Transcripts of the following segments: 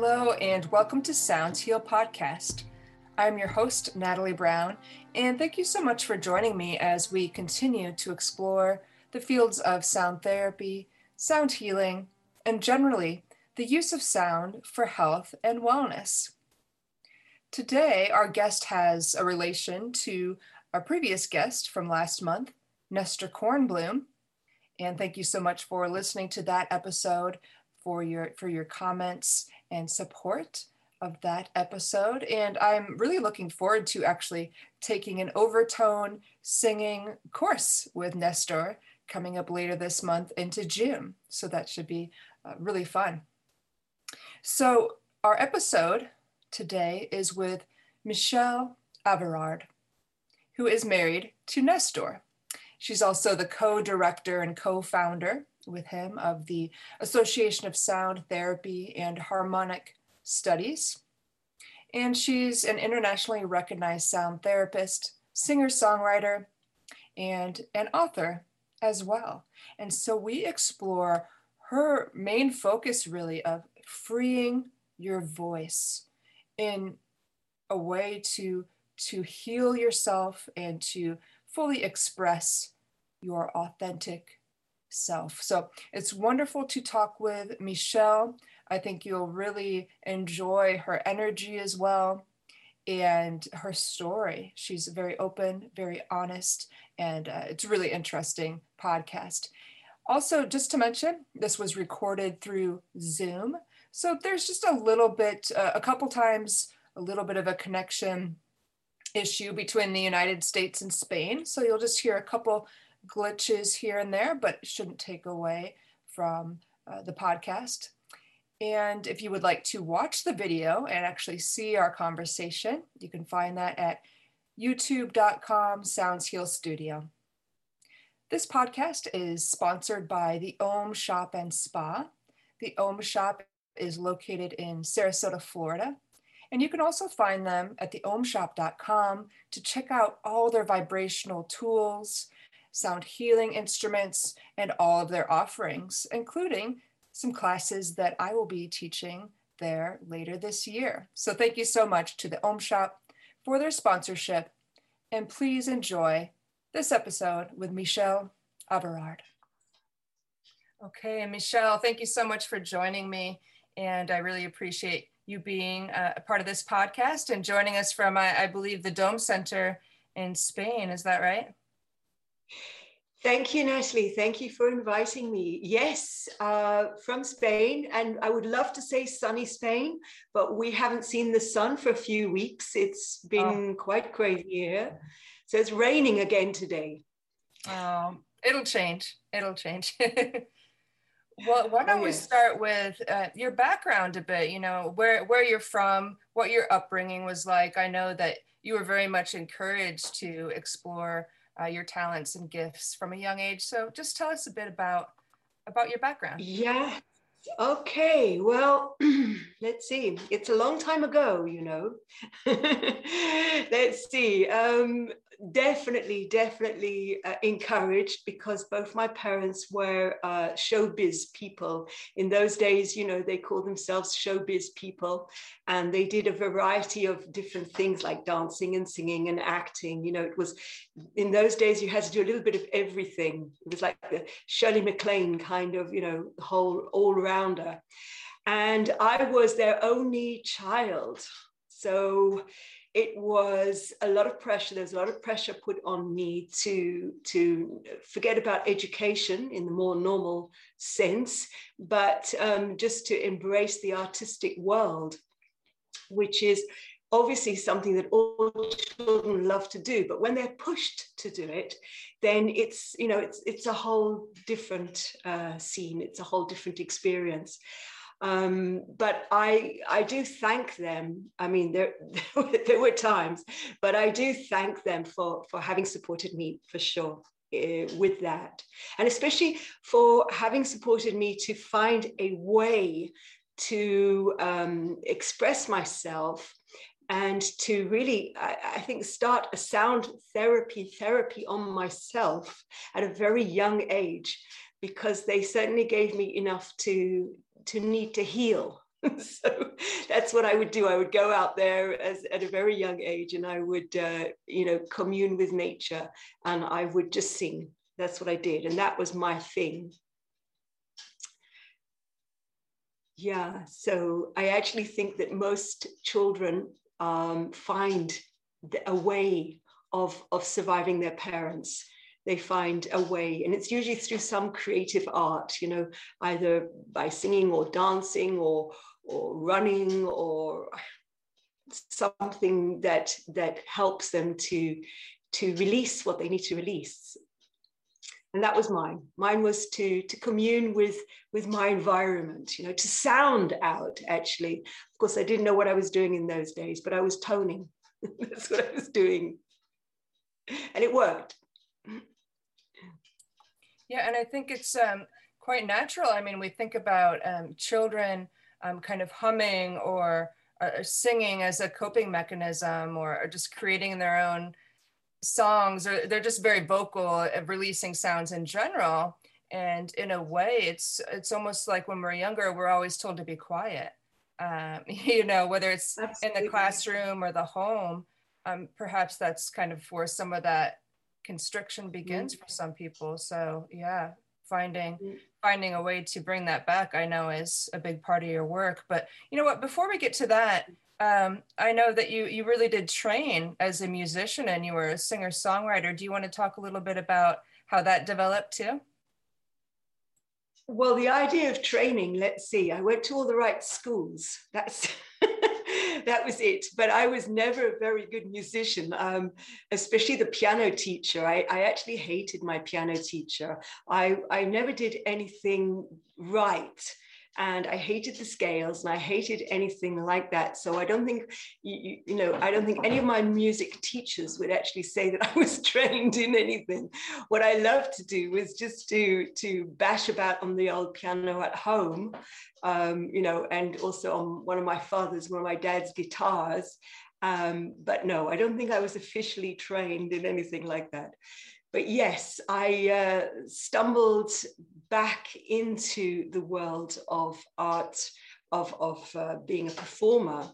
Hello, and welcome to Sounds Heal Podcast. I'm your host, Natalie Brown, and thank you so much for joining me as we continue to explore the fields of sound therapy, sound healing, and generally the use of sound for health and wellness. Today, our guest has a relation to our previous guest from last month, Nestor Kornblum. And thank you so much for listening to that episode, for your for your comments and support of that episode. And I'm really looking forward to actually taking an overtone singing course with Nestor coming up later this month into June. So that should be uh, really fun. So, our episode today is with Michele Averard, who is married to Nestor. She's also the co director and co founder with him of the Association of Sound Therapy and Harmonic Studies. And she's an internationally recognized sound therapist, singer songwriter, and an author as well. And so we explore her main focus really of freeing your voice in a way to to heal yourself and to fully express your authentic self. So it's wonderful to talk with Michele. I think you'll really enjoy her energy as well and her story. She's very open, very honest, and uh, it's really interesting podcast. Also, just to mention, this was recorded through Zoom. So there's just a little bit, uh, a couple times, a little bit of a connection issue between the United States and Spain. So you'll just hear a couple glitches here and there, but shouldn't take away from uh, the podcast. And if you would like to watch the video and actually see our conversation, you can find that at youtube.com Sounds Heal Studio. This podcast is sponsored by the Om Shoppe and Spa. The Om Shoppe is located in Sarasota, Florida. And you can also find them at theomshoppe.com to check out all their vibrational tools, sound healing instruments, and all of their offerings, including some classes that I will be teaching there later this year. So thank you so much to the Om Shoppe for their sponsorship. And please enjoy this episode with Michele Averard. Okay, Michele, thank you so much for joining me. And I really appreciate you being uh, a part of this podcast and joining us from, I believe, the Dome Center in Spain. Is that right? Thank you, Natalie. Thank you for inviting me. Yes, uh, from Spain, and I would love to say sunny Spain, but we haven't seen the sun for a few weeks. It's been oh. quite crazy here. So it's raining again today. Um, it'll change. It'll change. well, why don't oh, yes. we start with uh, your background a bit? You know, where where you're from, what your upbringing was like. I know that you were very much encouraged to explore uh, your talents and gifts from a young age. So just tell us a bit about about your background. Yeah. Okay. Well, let's see. It's a long time ago, you know. let's see. Um, definitely, definitely uh, encouraged because both my parents were uh, showbiz people. In those days, you know, they called themselves showbiz people, and they did a variety of different things like dancing and singing and acting. You know, it was in those days you had to do a little bit of everything. It was like the Shirley MacLaine kind of, you know, whole all rounder. And I was their only child. So it was a lot of pressure. There was a lot of pressure put on me to, to forget about education in the more normal sense, but um, just to embrace the artistic world, which is obviously something that all children love to do. But when they're pushed to do it then it's you know it's it's a whole different uh, scene. It's a whole different experience um, but I I do thank them. I mean, there there were times, but I do thank them for for having supported me for sure. Uh, with that, and especially for having supported me to find a way to um, express myself and to really, I, I, think, start a sound therapy therapy on myself at a very young age, because they certainly gave me enough to to need to heal so that's what I would do. I would go out there as at a very young age, and I would, uh, you know, commune with nature, and I would just sing. That's what I did, and that was my thing. Yeah, so I actually think that most children um, find a way of of surviving their parents they find a way. And it's usually through some creative art you know either by singing or dancing or or running or something that that helps them to to release what they need to release. And that was mine. Mine was to to commune with with my environment you know to sound out actually. Of course i didn't know what i was doing in those days but i was toning. That's what i was doing. And it worked yeah, and I think it's um, quite natural. I mean, we think about um, children um, kind of humming or, or, singing as a coping mechanism or, or, just creating their own songs, or they're just very vocal at releasing sounds in general. And in a way, it's it's almost like when we're younger, we're always told to be quiet. Um, you know, whether it's Absolutely. in the classroom or the home, um, perhaps that's kind of where some of that constriction begins mm-hmm. for some people. So yeah, finding mm-hmm. finding a way to bring that back, I know is a big part of your work. But you know what? Before we get to that, um, I know that you you really did train as a musician and you were a singer songwriter. Do you want to talk a little bit about how that developed too? Well, the idea of training, let's see, I went to all the right schools. That's that was it. But I was never a very good musician, um, especially the piano teacher. I, I actually hated my piano teacher. I, I never did anything right and I hated the scales and I hated anything like that. So I don't think, you, you, know, I don't think any of my music teachers would actually say that I was trained in anything. What I loved to do was just to, to bash about on the old piano at home, um, you know, and also on one of my father's, one of my dad's guitars. Um, but no, I don't think I was officially trained in anything like that but yes, I uh, stumbled back into the world of art, of, of uh, being a performer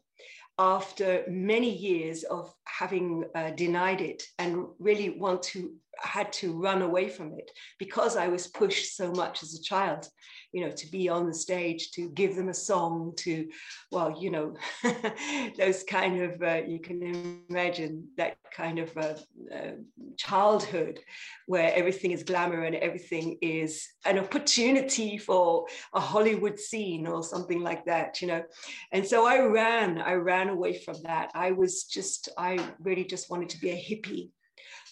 after many years of having uh, denied it and really want to had to run away from it because I was pushed so much as a child you know, to be on the stage, to give them a song, to, well, you know, those kind of, uh, you can imagine that kind of uh, uh, childhood where everything is glamour and everything is an opportunity for a Hollywood scene or something like that, you know. And so I ran, I ran away from that. I was just, I really just wanted to be a hippie.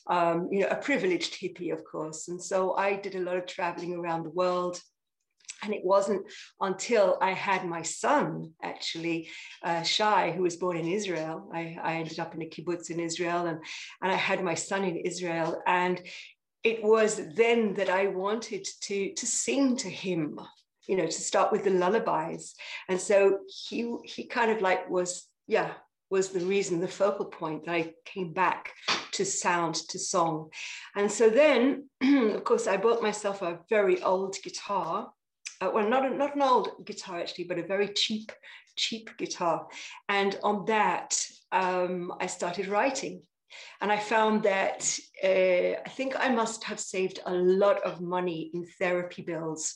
Um, you know, a privileged hippie, of course. And so I did a lot of traveling around the world. And it wasn't until I had my son, actually, uh, Shai, who was born in Israel. I, I ended up in a kibbutz in Israel, and, and I had my son in Israel. And it was then that I wanted to, to sing to him, you know, to start with the lullabies. And so he, he kind of like was, yeah, was the reason, the focal point that I came back to sound, to song. And so then, of course, I bought myself a very old guitar uh, well, not, a, not an old guitar actually, but a very cheap, cheap guitar. And on that, um, I started writing. And I found that uh, I think I must have saved a lot of money in therapy bills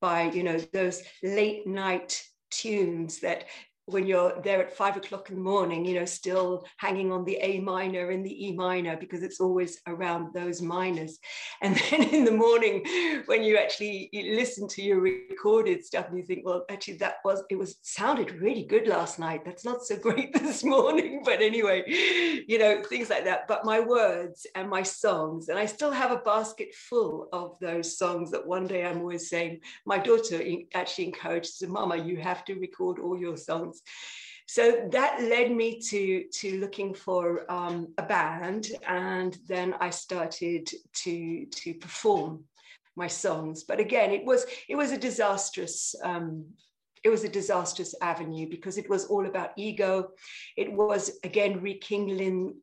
by, you know, those late night tunes that when you're there at five o'clock in the morning, you know, still hanging on the A minor and the E minor because it's always around those minors. And then in the morning, when you actually listen to your recorded stuff and you think, well, actually, that was, it was sounded really good last night. That's not so great this morning. But anyway, you know, things like that. But my words and my songs, and I still have a basket full of those songs that one day I'm always saying, my daughter actually encourages, Mama, you have to record all your songs songs. So that led me to, to looking for um, a band, and then I started to, to perform my songs. But again, it was it was a disastrous um, it was a disastrous avenue because it was all about ego. It was again rekindling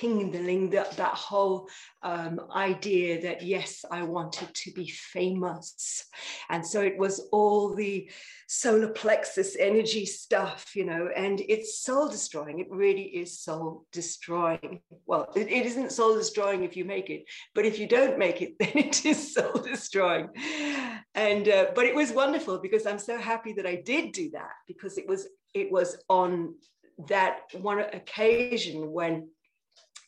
kindling that, that whole um, idea that yes, I wanted to be famous. And so it was all the solar plexus energy stuff, you know, and it's soul destroying. It really is soul destroying. Well, it, it isn't soul destroying if you make it, but if you don't make it, then it is soul destroying. And uh, but it was wonderful because I'm so happy that I did do that because it was it was on that one occasion when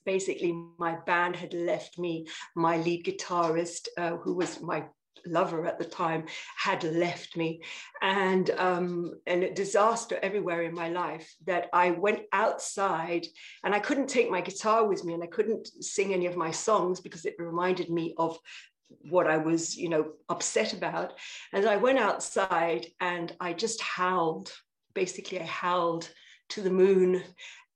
basically my band had left me. My lead guitarist uh, who was my lover at the time had left me. And um, and a disaster everywhere in my life that I went outside and I couldn't take my guitar with me and I couldn't sing any of my songs because it reminded me of what I was you know upset about. And I went outside and I just howled. Basically I howled to the moon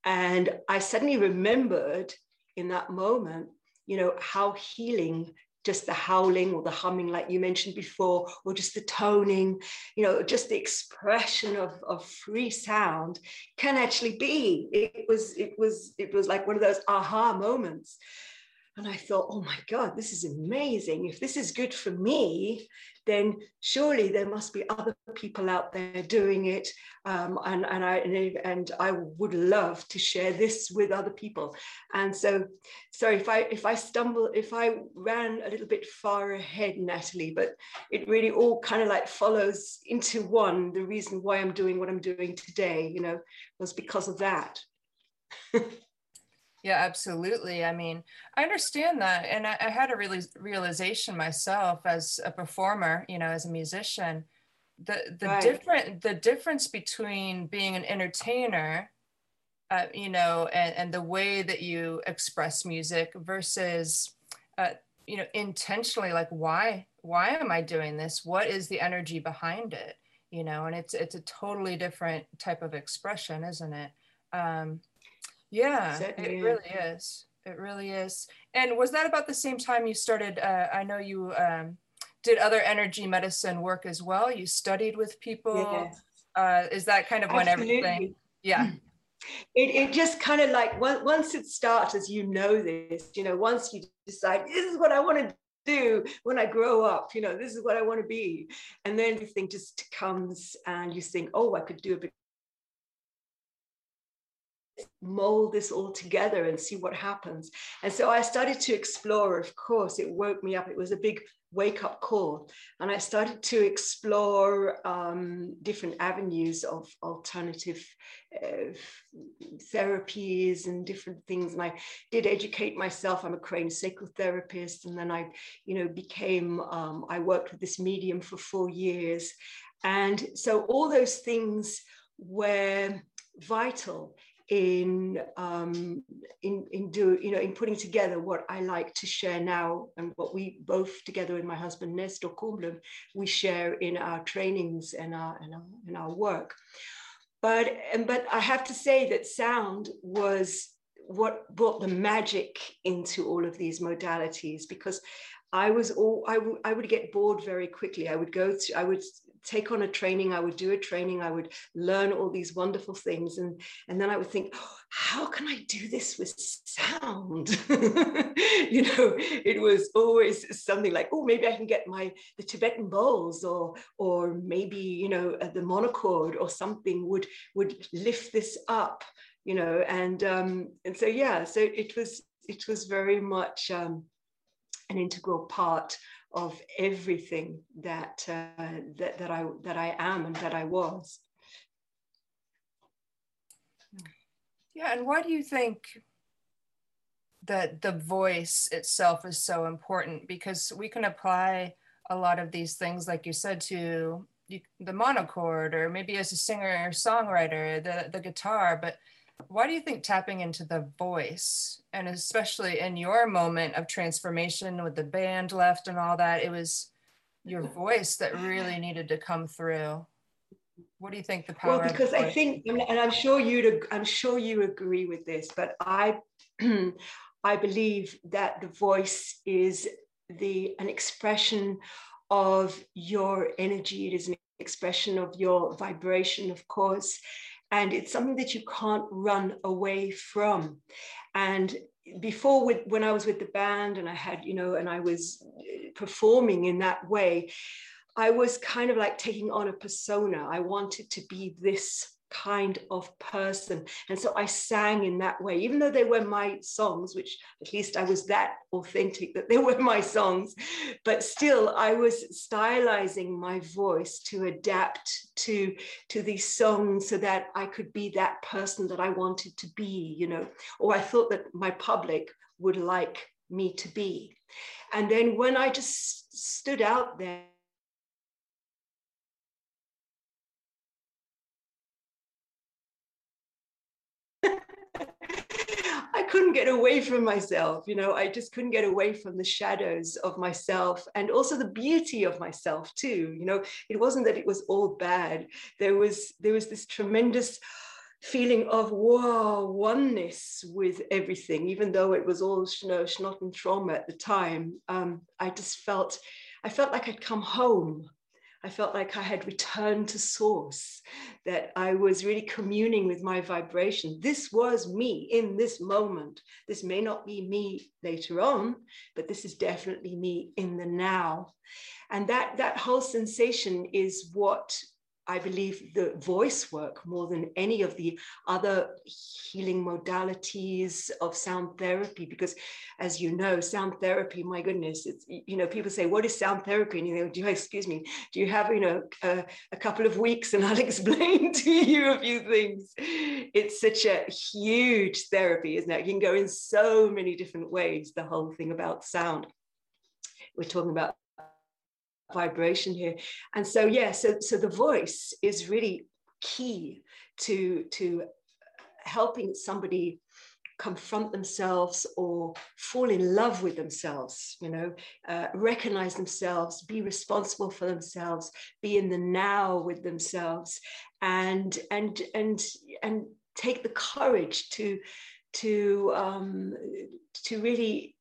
and I suddenly remembered in that moment you know how healing just the howling or the humming, like you mentioned before, or just the toning, you know, just the expression of, of free sound can actually be. It was, it was, it was like one of those aha moments. And I thought, oh my God, this is amazing. If this is good for me, then surely there must be other people out there doing it. Um, and, and, I, and I would love to share this with other people. And so, sorry if I, if I stumble, if I ran a little bit far ahead, Natalie, but it really all kind of like follows into one. The reason why I'm doing what I'm doing today, you know, was because of that. Yeah, absolutely. I mean, I understand that. And I, I had a really realization myself as a performer, you know, as a musician, the, the right. different, the difference between being an entertainer, uh, you know, and, and the way that you express music versus, uh, you know, intentionally like, why, why am I doing this? What is the energy behind it? You know, and it's, it's a totally different type of expression, isn't it? Um, yeah, it really is. It really is. And was that about the same time you started? Uh, I know you um, did other energy medicine work as well. You studied with people. Yes. Uh, is that kind of when Absolutely. everything? Yeah. It, it just kind of like once it starts, as you know this, you know, once you decide this is what I want to do when I grow up, you know, this is what I want to be. And then everything just comes and you think, oh, I could do a bit mold this all together and see what happens. And so I started to explore, of course, it woke me up. It was a big wake up call. And I started to explore um, different avenues of alternative uh, therapies and different things. And I did educate myself. I'm a craniosacral therapist. And then I, you know, became, um, I worked with this medium for four years. And so all those things were vital in um, in in do you know in putting together what I like to share now and what we both together with my husband Nestor Kornblum we share in our trainings and our and our, and our work. But and but I have to say that sound was what brought the magic into all of these modalities because I was all I, I would get bored very quickly. I would go to I would take on a training, I would do a training, I would learn all these wonderful things. And, and then I would think, oh, how can I do this with sound? you know, it was always something like, oh, maybe I can get my the Tibetan bowls or or maybe, you know, uh, the monochord or something would would lift this up, you know, and um, and so yeah, so it was it was very much um, an integral part of everything that, uh, that, that, I, that I am and that I was. Yeah, and why do you think that the voice itself is so important? Because we can apply a lot of these things, like you said, to the monochord, or maybe as a singer or songwriter, the, the guitar, but why do you think tapping into the voice and especially in your moment of transformation with the band left and all that it was your voice that really needed to come through? What do you think the power well because i think and i'm sure you'd, i'm sure you agree with this but i i believe that the voice is the an expression of your energy. It is an expression of your vibration of course and it's something that you can't run away from. And before with when I was with the band and I had, you know, and I was uh, performing in that way, I was kind of like taking on a persona. I wanted to be this kind of person. And so I sang in that way, even though they were my songs, which at least I was that authentic that they were my songs. But still, I was stylizing my voice to adapt to, to these songs so that I could be that person that I wanted to be, you know, or I thought that my public would like me to be. And then when I just stood out there, I couldn't get away from myself. You know, I just couldn't get away from the shadows of myself and also the beauty of myself too. You know, it wasn't that it was all bad. There was there was this tremendous feeling of wow oneness with everything even though it was all you know schnot and trauma at the time um, i just felt i felt like i'd come home I felt like I had returned to source, that I was really communing with my vibration. This was me in this moment. This may not be me later on, but this is definitely me in the now. And that, that whole sensation is what I believe the voice work more than any of the other healing modalities of sound therapy. Because, as you know, sound therapy, my goodness, it's, you know, people say, What is sound therapy? And you know, do you, excuse me, do you have, you know, a, a couple of weeks and I'll explain to you a few things? It's such a huge therapy, isn't it? You can go in so many different ways, the whole thing about sound. We're talking about vibration here. And so, yeah, so, so the voice is really key to, to helping somebody confront themselves or fall in love with themselves you know uh, recognize themselves be responsible for themselves be in the now with themselves and and and and take the courage to to um, to really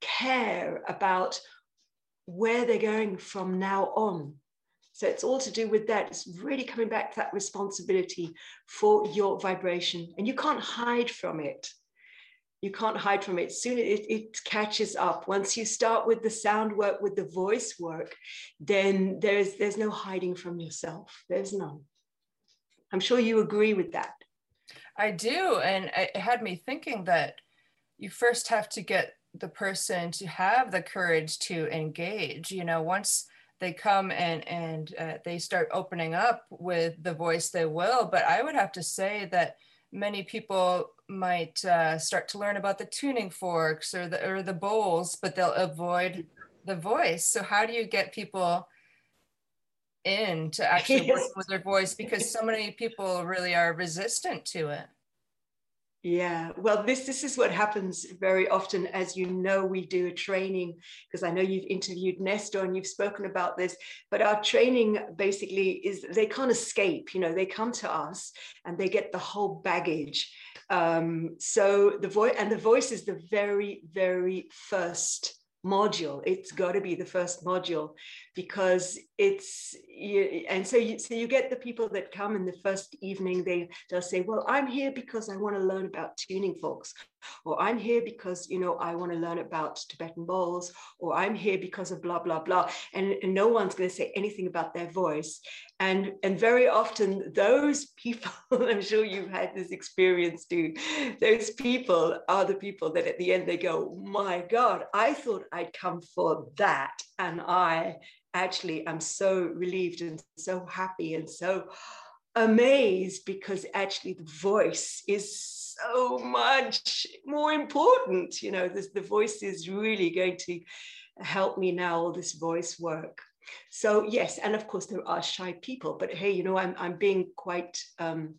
care about where they're going from now on. So it's all to do with that. It's really coming back to that responsibility for your vibration. And you can't hide from it. You can't hide from it. Soon it, it catches up. Once you start with the sound work, with the voice work, then there's there's no hiding from yourself. There's none. I'm sure you agree with that. I do. And it had me thinking that you first have to get the person to have the courage to engage you know once they come and and uh, they start opening up with the voice they will. But i would have to say that many people might uh, start to learn about the tuning forks or the or the bowls but they'll avoid the voice. So how do you get people in to actually work with their voice? Because so many people really are resistant to it yeah, well, this this is what happens very often. As you know, we do a training because I know you've interviewed Nestor and you've spoken about this. But our training basically is they can't escape. You know, they come to us and they get the whole baggage. Um, so the voice and the voice is the very very first module. It's got to be the first module because it's you, and so you so you get the people that come in the first evening they they'll say well i'm here because i want to learn about tuning forks or i'm here because you know i want to learn about tibetan bowls or i'm here because of blah blah blah and, and no one's going to say anything about their voice. And and very often those people i'm sure you've had this experience too those people are the people that at the end they go my god i thought i'd come for that and i actually am so relieved and so happy and so amazed because actually the voice is so much more important you know this, the voice is really going to help me now all this voice work so yes, and of course there are shy people, but hey, you know, I'm I'm being quite um,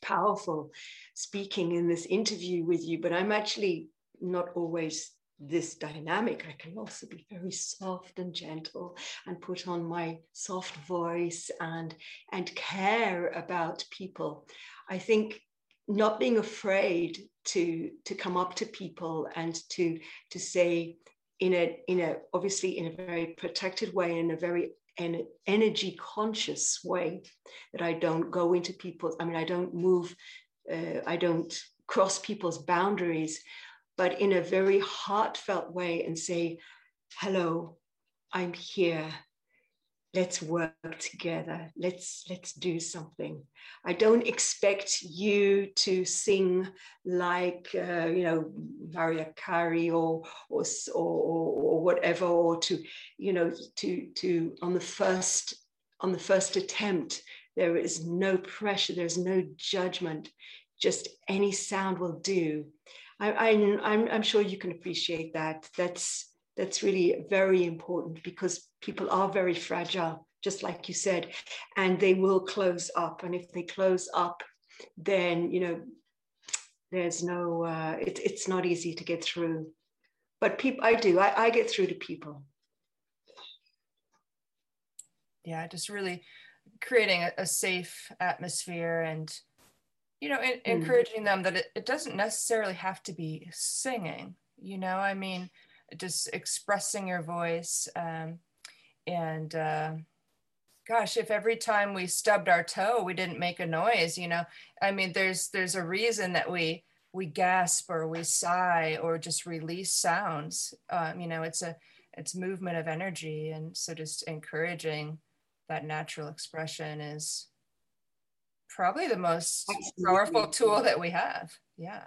powerful speaking in this interview with you, but I'm actually not always this dynamic. I can also be very soft and gentle and put on my soft voice and and care about people. I think not being afraid to to come up to people and to to say in a in a obviously in a very protected way in a very an energy conscious way that I don't go into people. I mean, I don't move. Uh, I don't cross people's boundaries, but in a very heartfelt way and say, hello, I'm here. Let's work together. Let's let's do something. I don't expect you to sing like uh, you know Mariah Carey or or, or or whatever, or to you know to to on the first on the first attempt. There is no pressure. There's no judgment. Just any sound will do. I, am I'm, I'm sure you can appreciate that. That's that's really very important because people are very fragile, just like you said, and they will close up. And if they close up, then you know there's no uh, it, it's not easy to get through. But people, I do. I, I get through to people. Yeah, just really creating a, a safe atmosphere and you know in, mm. encouraging them that it, it doesn't necessarily have to be singing you know i mean just expressing your voice um, and uh, gosh if every time we stubbed our toe we didn't make a noise you know i mean there's there's a reason that we we gasp or we sigh or just release sounds. Um, you know it's a it's movement of energy and so just encouraging that natural expression is probably the most absolutely. powerful tool that we have. Yeah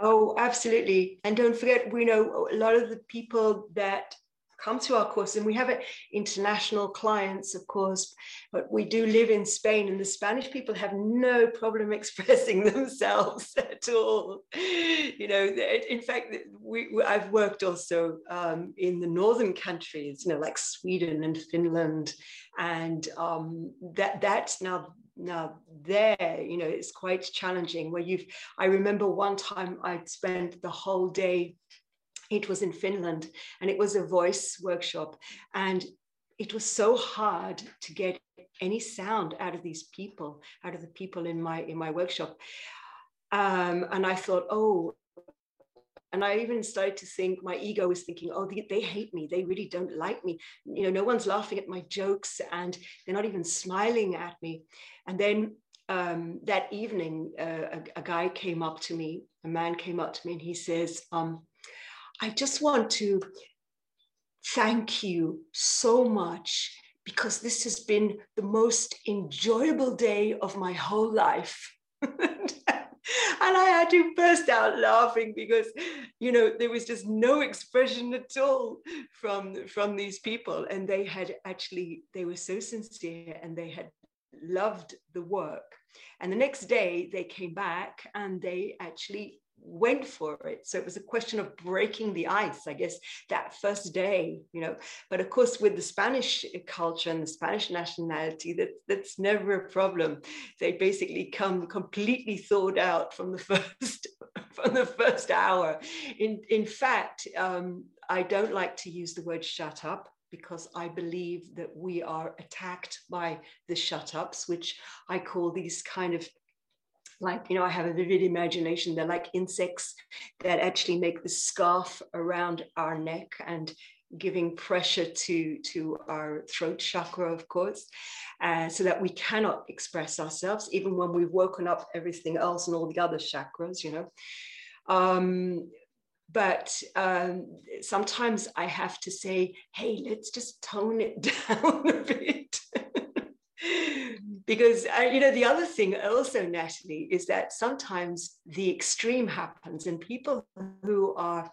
Oh, absolutely. And don't forget, we know a lot of the people that come to our course, and we have international clients, of course, but we do live in Spain, and the Spanish people have no problem expressing themselves at all. You know, in fact, we, I've worked also um, in the northern countries, you know, like Sweden and Finland, and um, that that's now now there you know it's quite challenging where you've i remember one time i'd spent the whole day it was in finland and it was a voice workshop and it was so hard to get any sound out of these people out of the people in my in my workshop. Um, and i thought oh and i even started to think my ego was thinking oh they, they, hate me. They really don't like me. You know no one's laughing at my jokes and they're not even smiling at me. And then um, that evening uh, a, a, guy came up to me a man came up to me and he says um, i just want to thank you so much because this has been the most enjoyable day of my whole life and I had to burst out laughing because, you know, there was just no expression at all from from these people, and they had actually they were so sincere and they had loved the work. And the next day they came back and they actually went for it. So it was a question of breaking the ice, I guess, that first day, you know. But of course, with the Spanish culture and the Spanish nationality, that, that's never a problem. They basically come completely thawed out from the first from the first hour. In in fact, um, I don't like to use the word shut up because I believe that we are attacked by the shut ups, which I call these kind of like you know i have a vivid imagination. They're like insects that actually make the scarf around our neck and giving pressure to to our throat chakra of course uh, so that we cannot express ourselves even when we've woken up everything else and all the other chakras you know. Um, but um, sometimes i have to say hey let's just tone it down a bit because uh, you know the other thing also natalie is that sometimes the extreme happens and people who are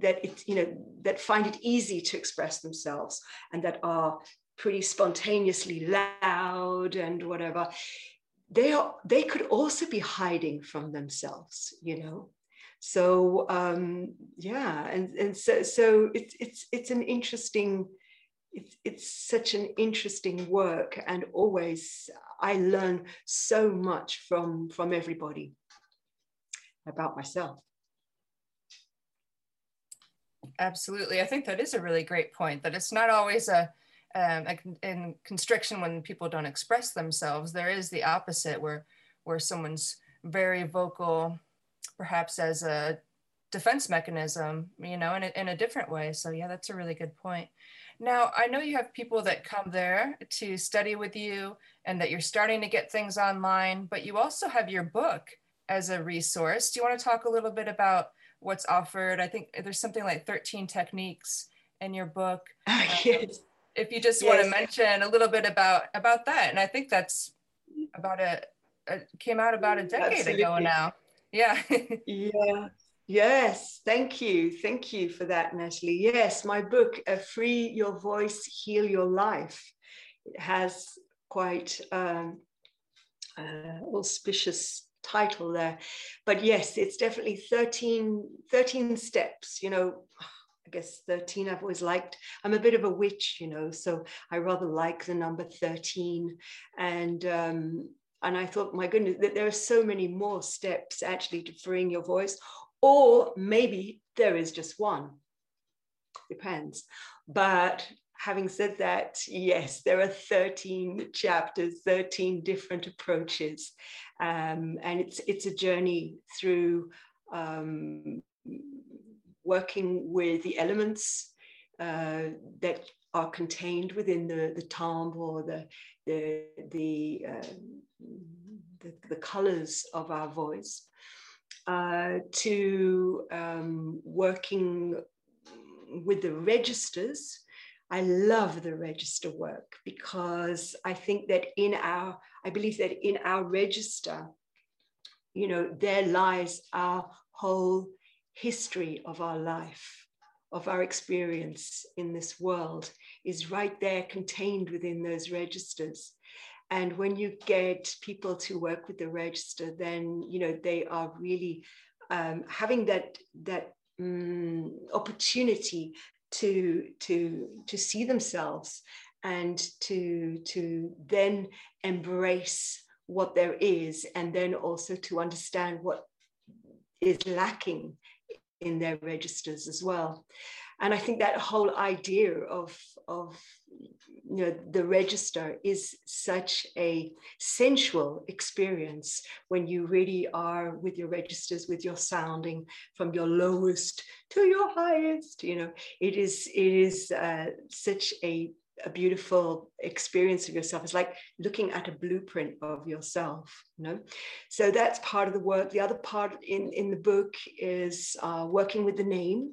that it you know that find it easy to express themselves and that are pretty spontaneously loud and whatever they are they could also be hiding from themselves you know? So um yeah and and so so it's it's it's an interesting it's, it's such an interesting work and always i learn so much from from everybody about myself. Absolutely. I think that is a really great point that it's not always a um, in constriction when people don't express themselves. There is the opposite where where someone's very vocal perhaps as a defense mechanism you know in a, in a different way. So yeah that's a really good point now, I know you have people that come there to study with you and that you're starting to get things online, but you also have your book as a resource. Do you want to talk a little bit about what's offered? I think there's something like 13 techniques in your book. Um, yes. If you just yes. want to mention a little bit about about that, and I think that's about a, a came out about a decade Absolutely. ago now. Yeah. yeah. Yes, thank you. Thank you for that, Natalie. Yes, my book, Free Your Voice, Heal Your Life, has quite um, uh, auspicious title there. But yes, it's definitely 13, 13 steps, you know, I guess 13 I've always liked. I'm a bit of a witch, you know, so I rather like the number 13. And um, and I thought, my goodness, that there are so many more steps actually to freeing your voice or maybe there is just one. Depends. But having said that, yes, there are 13 chapters, 13 different approaches. Um, and it's, it's a journey through um, working with the elements uh, that are contained within the, the timbre or the, the, the, uh, the, the colors of our voice uh, to um, working with the registers. I love the register work because I think that in our, I believe that in our register, you know, there lies our whole history of our life, of our experience in this world, is right there contained within those registers. And when you get people to work with the register, then you know they are really um, having that that um, opportunity to to to see themselves and to to then embrace what there is and then also to understand what is lacking in their registers as well. And i think that whole idea of of you know the register is such a sensual experience when you really are with your registers with your sounding from your lowest to your highest you know it is it is uh, such a a beautiful experience of yourself. It's like looking at a blueprint of yourself, you know? So that's part of the work. The other part in, in the book is uh, working with the name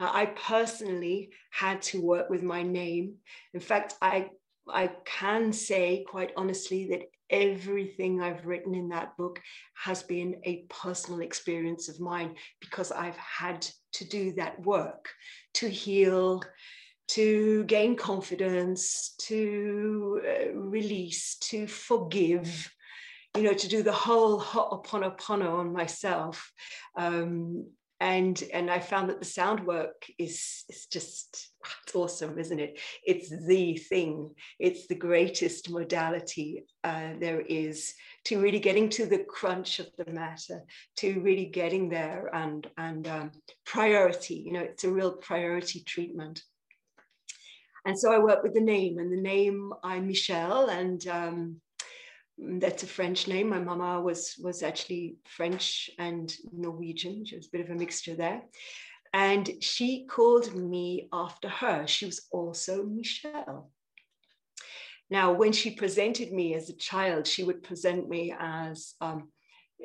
I personally had to work with my name. In fact, I I can say quite honestly that everything I've written in that book has been a personal experience of mine because I've had to do that work to heal, to gain confidence, to uh, release, to forgive, you know, to do the whole ho'oponopono on myself. Um, and and I found that the sound work is is just it's awesome, isn't it? It's the thing. It's the greatest modality uh, there is to really getting to the crunch of the matter, to really getting there and and um, priority. You know, it's a real priority treatment. And so I work with the name, and the name I'm Michele, and um, that's a French name. My mama was was actually French and Norwegian. She was a bit of a mixture there. And she called me after her. She was also Michelle. Now, when she presented me as a child, she would present me as um,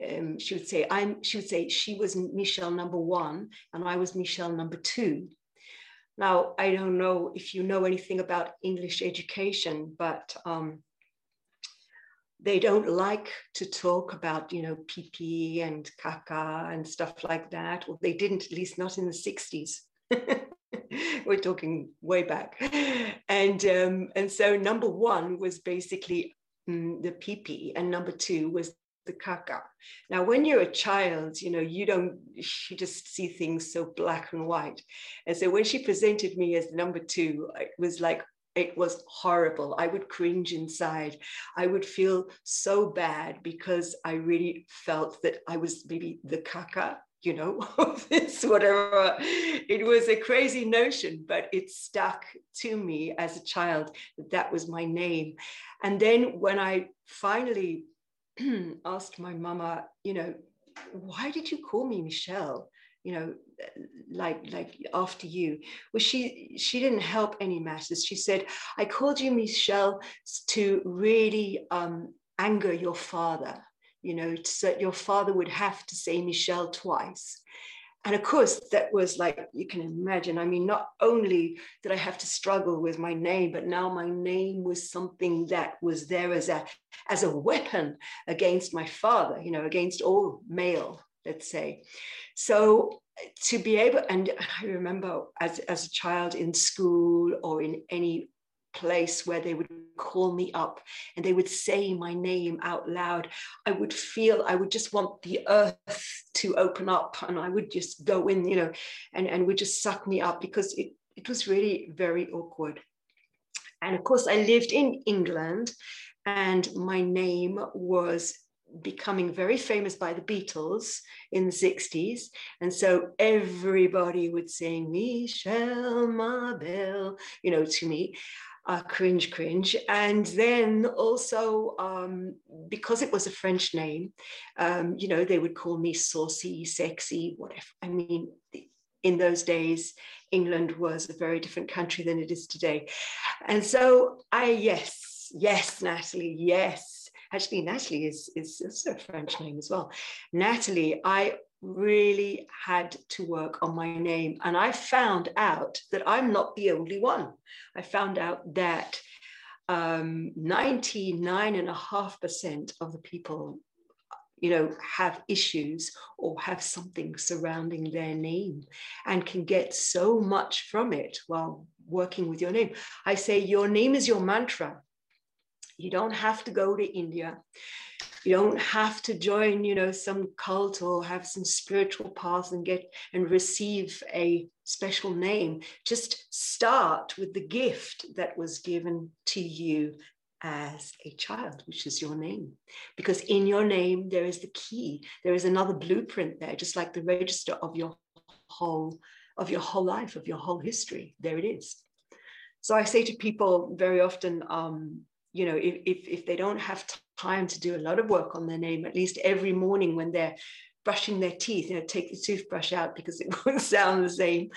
um, she would say, I'm, she would say she was Michelle number one and I was Michelle number two. Now, I don't know if you know anything about English education, but um, they don't like to talk about, you know, PP and caca and stuff like that. Or they didn't, at least not in the 60s. We're talking way back. And, um, and so number one was basically um, the PP, and number two was the caca. Now, when you're a child, you know, you don't, you just see things so black and white. And so when she presented me as number two, it was like, it was horrible. I would cringe inside. I would feel so bad because I really felt that I was maybe the caca, you know, of this, whatever. It was a crazy notion, but it stuck to me as a child that that was my name. And then when I finally asked my mama, you know, why did you call me Michelle? You know like like after you well she she didn't help any matters she said i called you michelle to really um, anger your father you know, so that your father would have to say Michelle twice. And of course, that was like, you can imagine. I mean, not only did I have to struggle with my name, but now my name was something that was there as a, as a weapon against my father, you know, against all male, let's say. So to be able, and I remember as, as a child in school or in any place where they would call me up and they would say my name out loud i would feel i would just want the earth to open up and i would just go in you know and and would just suck me up because it it was really very awkward and of course i lived in england and my name was becoming very famous by the Beatles in the 60s. And so everybody would sing Michelle ma belle, you know, to me uh, cringe, cringe. And then also, um, because it was a French name, um, you know, they would call me saucy, sexy, whatever. I mean, in those days, England was a very different country than it is today. And so I, yes, yes, Natalie, yes. Actually, Natalie is, is, is a French name as well. Natalie, I really had to work on my name. And I found out that I'm not the only one. I found out that um, 99.5% of the people you know have issues or have something surrounding their name and can get so much from it while working with your name i say your name is your mantra you don't have to go to india. You don't have to join you know some cult or have some spiritual path and get and receive a special name. Just start with the gift that was given to you as a child which is your name. Because in your name there is the key. There is another blueprint there just like the register of your whole of your whole life of your whole history. There it is. So i say to people very often um, you know if, if, if they don't have time to do a lot of work on their name at least every morning when they're brushing their teeth you know take the toothbrush out because it won't sound the same.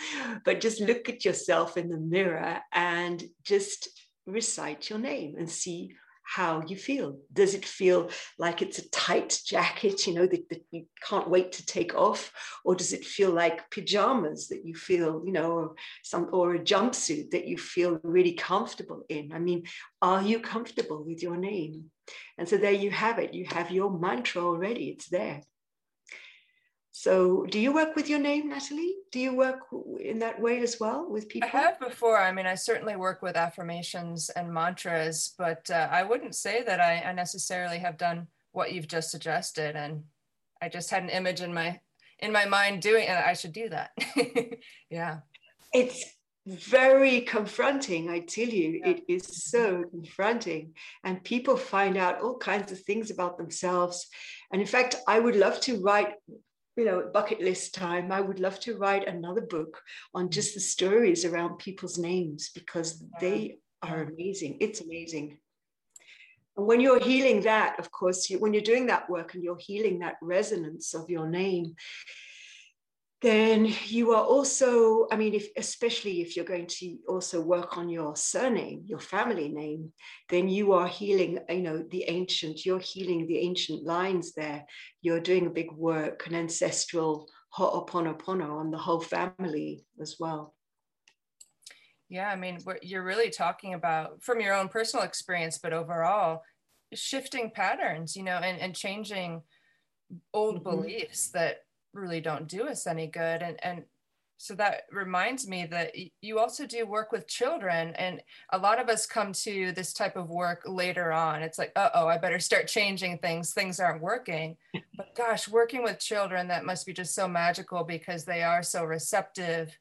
But just look at yourself in the mirror and just recite your name and see how you feel. Does it feel like it's a tight jacket, you know, that, that, you can't wait to take off? Or does it feel like pajamas that you feel, you know, some or a jumpsuit that you feel really comfortable in? I mean, are you comfortable with your name? And so there you have it. You have your mantra already, it's there. So, do you work with your name, Natalie? Do you work in that way as well with people? I have before. I mean, I certainly work with affirmations and mantras, but uh, I wouldn't say that I, I necessarily have done what you've just suggested. And I just had an image in my in my mind doing, and I should do that. yeah, it's very confronting. I tell you, yeah. it is so confronting, and people find out all kinds of things about themselves. And in fact, I would love to write you know, bucket list time, I would love to write another book on mm. just the stories around people's names because they are amazing. It's amazing. And when you're healing that, of course, you, when you're doing that work and you're healing that resonance of your name, then you are also, I mean, if, especially if you're going to also work on your surname, your family name, then you are healing, you know, the ancient, you're healing the ancient lines there. You're doing a big work, an ancestral ho'oponopono on the whole family as well. Yeah, I mean, what you're really talking about from your own personal experience, but overall, shifting patterns, you know, and, and changing old mm-hmm. beliefs that really don't do us any good. And and so that reminds me that you also do work with children and a lot of us come to this type of work later on. It's like uh oh i better start changing things. Things aren't working. But gosh working with children that must be just so magical because they are so receptive.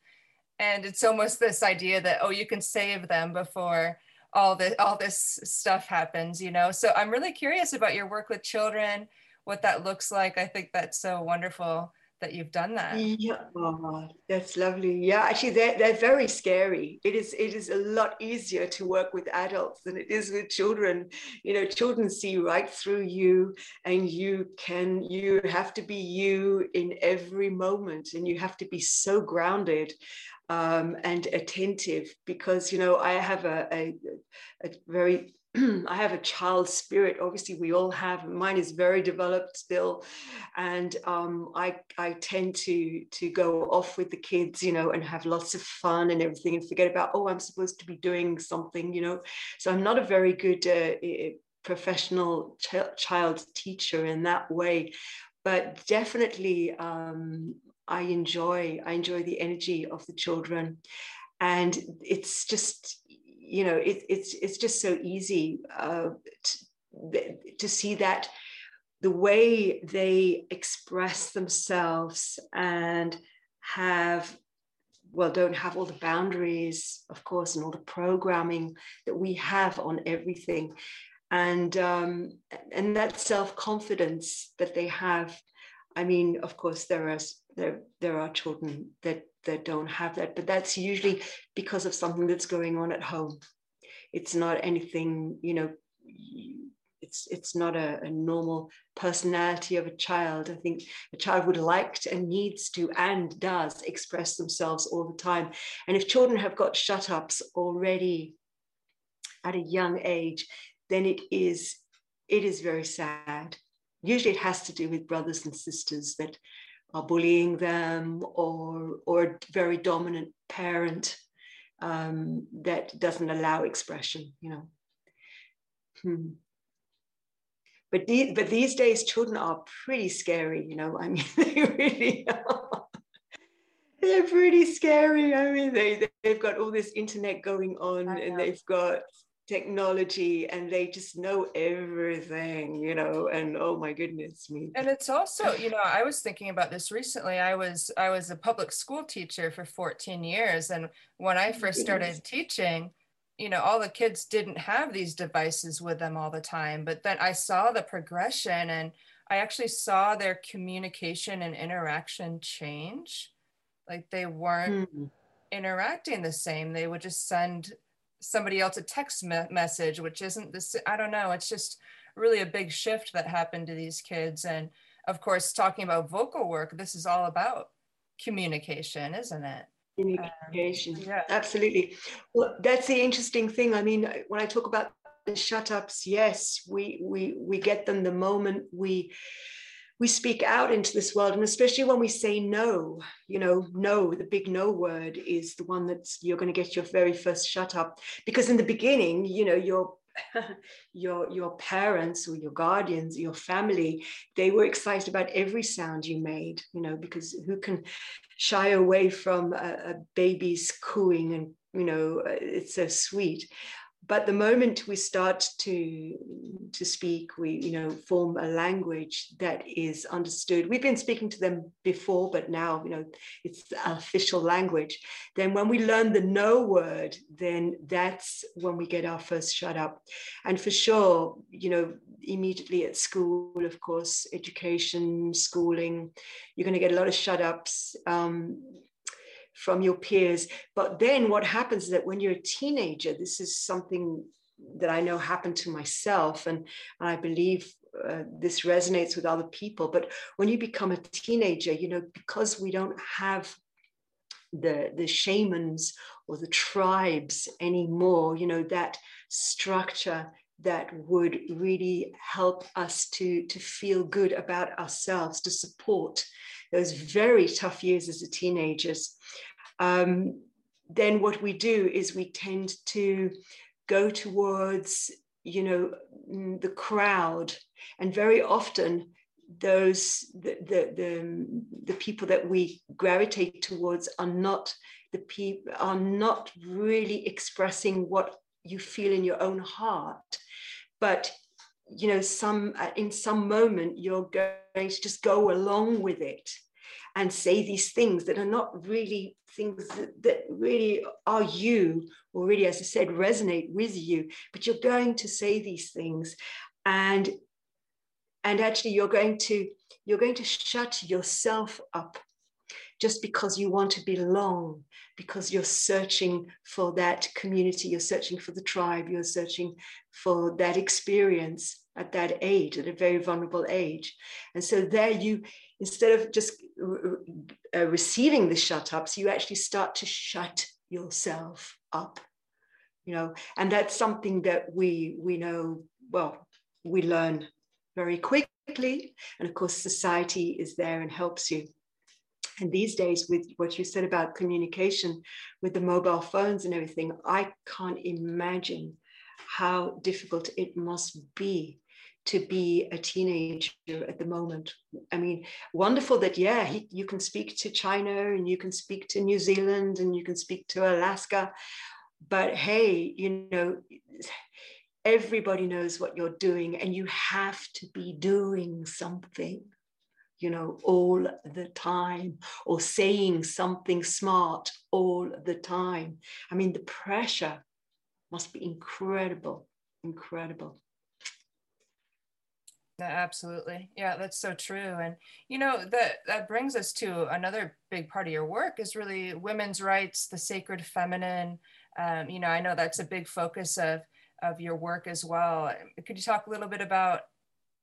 And it's almost this idea that oh you can save them before all this all this stuff happens you know? So i'm really curious about your work with children what that looks like. I think that's so wonderful that you've done that. Yeah, oh, that's lovely. Yeah, actually, they're, they're very scary. It is it is a lot easier to work with adults than it is with children. You know, children see right through you, and you can you have to be you in every moment, and you have to be so grounded. Um, and attentive because you know I have a, a, a very I have a child spirit. Obviously, we all have. Mine is very developed still, and um, I I tend to to go off with the kids, you know, and have lots of fun and everything, and forget about oh, I'm supposed to be doing something, you know. So I'm not a very good uh, professional ch- child teacher in that way, but definitely um, I enjoy I enjoy the energy of the children, and it's just you know, it, it's it's just so easy uh, to, to see that the way they express themselves and have well don't have all the boundaries of course and all the programming that we have on everything. And um, and that self-confidence that they have i mean of course there are there, there are children that that don't have that but that's usually because of something that's going on at home. It's not anything you know it's it's not a, a, normal personality of a child. I think a child would like to and needs to and does express themselves all the time. And if children have got shut ups already at a young age then it is it is very sad usually it has to do with brothers and sisters that are bullying them or or a very dominant parent um, that doesn't allow expression you know. Hmm. but the, but these days children are pretty scary you know i mean they really are. They're pretty scary. I mean they they've got all this internet going on and they've got technology and they just know everything you know and oh my goodness me. And it's also you know i was thinking about this recently i was i was a public school teacher for 14 years and when i first started teaching you know all the kids didn't have these devices with them all the time but then i saw the progression and i actually saw their communication and interaction change. Like they weren't mm. interacting the same they would just send somebody else a text me- message, which isn't this, I don't know. It's just really a big shift that happened to these kids. And of course, talking about vocal work, this is all about communication, isn't it? Communication, um, yeah. absolutely. Well, that's the interesting thing. I mean, when I talk about the shut ups, yes, we we we get them the moment we we speak out into this world and especially when we say no you know no the big no word is the one that's you're going to get your very first shut up. Because in the beginning you know your your your parents or your guardians your family they were excited about every sound you made you know because who can shy away from a, a baby's cooing and you know it's so sweet but the moment we start to to speak we you know form a language that is understood we've been speaking to them before but now you know it's official language. Then when we learn the no word then that's when we get our first shut up. And for sure you know immediately at school of course education schooling you're going to get a lot of shut ups. Um, from your peers. But then what happens is that when you're a teenager, this is something that I know happened to myself, and, and I believe uh, this resonates with other people. But when you become a teenager, you know, because we don't have the the shamans or the tribes anymore, you know, that structure that would really help us to to feel good about ourselves, to support those very tough years as teenagers. Um, then what we do is we tend to go towards, you know, mm, the crowd, and very often those the, the the, the people that we gravitate towards are not the people are not really expressing what you feel in your own heart but you know some uh, in some moment you're going to just go along with it and say these things that are not really things that, that really are you, or really, as I said, resonate with you, but you're going to say these things. And and actually you're going to you're going to shut yourself up just because you want to belong because you're searching for that community you're searching for the tribe you're searching for that experience at that age at a very vulnerable age and so there you instead of just uh, receiving the shut ups, you actually start to shut yourself up. you know, and that's something that we we know well, we learn very quickly. And of course, society is there and helps you. And these days, with what you said about communication with the mobile phones and everything, I can't imagine how difficult it must be to be a teenager at the moment. I mean, wonderful that, yeah, he, you can speak to China and you can speak to New Zealand and you can speak to Alaska. But hey, you know, everybody knows what you're doing and you have to be doing something you know all the time or saying something smart all the time. I mean the pressure must be incredible incredible. Yeah, absolutely. Yeah that's so true and you know that that brings us to another big part of your work is really women's rights the sacred feminine. Um, you know i know that's a big focus of of your work as well. Could you talk a little bit about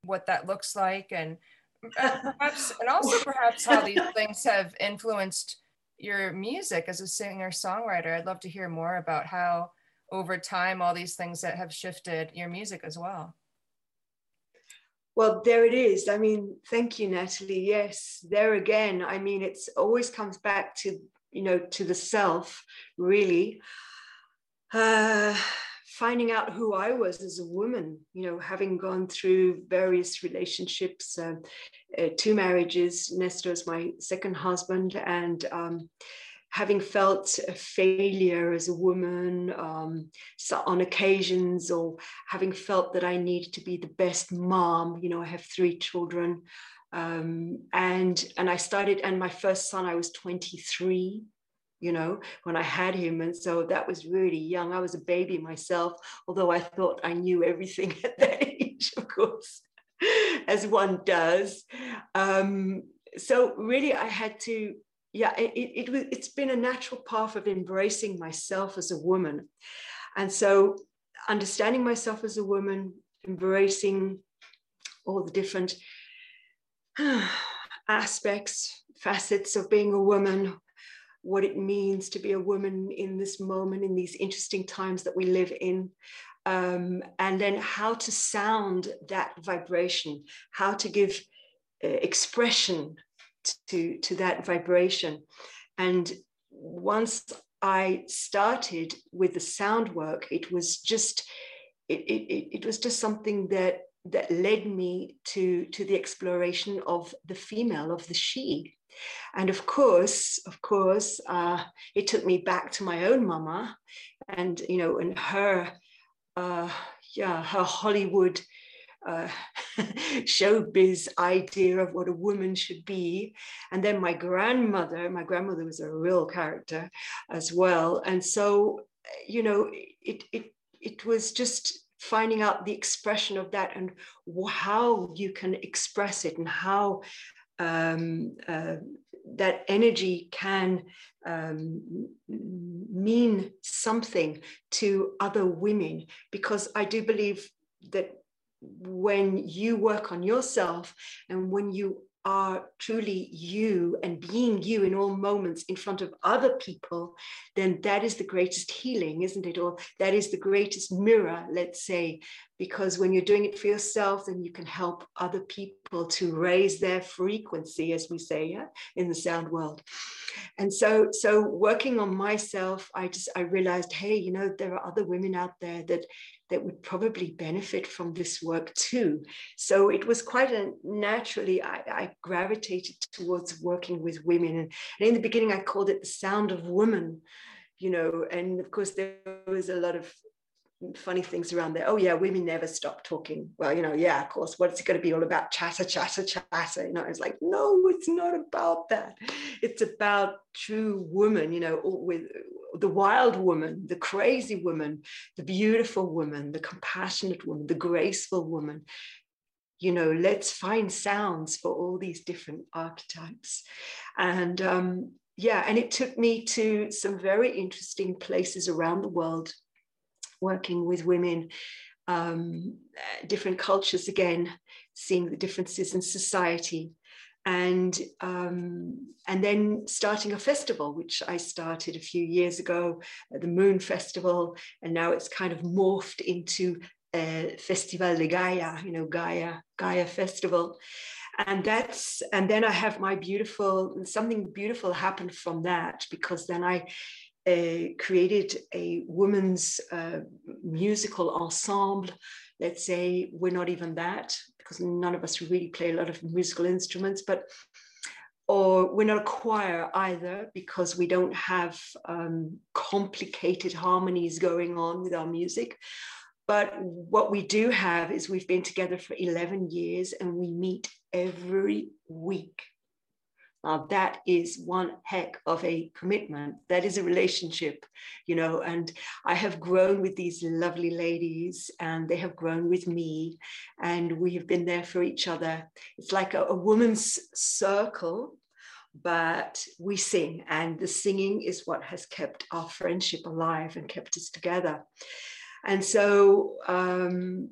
what that looks like and perhaps and also perhaps how these things have influenced your music as a singer songwriter. I'd love to hear more about how over time all these things that have shifted your music as well. Well there it is. I mean thank you natalie. Yes there again. I mean it's always comes back to you know to the self really. Uh finding out who I was as a woman, you know, having gone through various relationships, uh, uh, two marriages, Nestor is my second husband, and um, having felt a failure as a woman um, so on occasions, or having felt that I needed to be the best mom. You know, I have three children. Um, and and I started, and my first son, I was 23 you know, when I had him. And so that was really young. I was a baby myself, although I thought I knew everything at that age, of course, as one does. Um, so really, I had to, yeah, it, it, it, it's been a natural path of embracing myself as a woman. And so understanding myself as a woman, embracing all the different aspects, facets of being a woman, what it means to be a woman in this moment, in these interesting times that we live in. Um, and then how to sound that vibration, how to give uh, expression to, to that vibration. And once I started with the sound work, it was just it, it, it was just something that that led me to to the exploration of the female of the she and of course, of course, uh, it took me back to my own mama and, you know, and her, uh, yeah, her Hollywood uh, showbiz idea of what a woman should be. And then my grandmother, my grandmother was a real character as well. And so, you know, it, it, it was just finding out the expression of that and how you can express it and how um, uh, that energy can um, mean something to other women. Because I do believe that when you work on yourself and when you are truly you and being you in all moments in front of other people, then that is the greatest healing, isn't it? Or that is the greatest mirror, let's say, because when you're doing it for yourself, then you can help other people to raise their frequency, as we say, yeah, in the sound world. And so, so working on myself, I just I realized, hey, you know, there are other women out there that that would probably benefit from this work too. So it was quite a naturally, I, I gravitated towards working with women. And, and in the beginning, I called it the sound of woman, you know, and of course, there was a lot of funny things around there. Oh yeah, women never stop talking. Well, you know, yeah, of course. What's it going to be all about? Chatter, chatter, chatter. You know, it's like no, it's not about that. It's about true woman. You know, with the wild woman, the crazy woman, the beautiful woman, the compassionate woman, the graceful woman. You know, let's find sounds for all these different archetypes, and um, yeah, and it took me to some very interesting places around the world working with women, um, different cultures again, seeing the differences in society. And um, and then starting a festival, which I started a few years ago, the Moon Festival, and now it's kind of morphed into a Festival de Gaia, you know, Gaia Gaia Festival, and that's and then I have my beautiful something beautiful happened from that because then I. Uh, created a women's uh, musical ensemble let's say we're not even that because none of us really play a lot of musical instruments, but or we're not a choir either because we don't have um, complicated harmonies going on with our music. But what we do have is we've been together for 11 years and we meet every week uh, that is one heck of a commitment. That is a relationship, you know. And I have grown with these lovely ladies, and they have grown with me, and we have been there for each other. It's like a, a woman's circle, but we sing, and the singing is what has kept our friendship alive and kept us together. And so, um,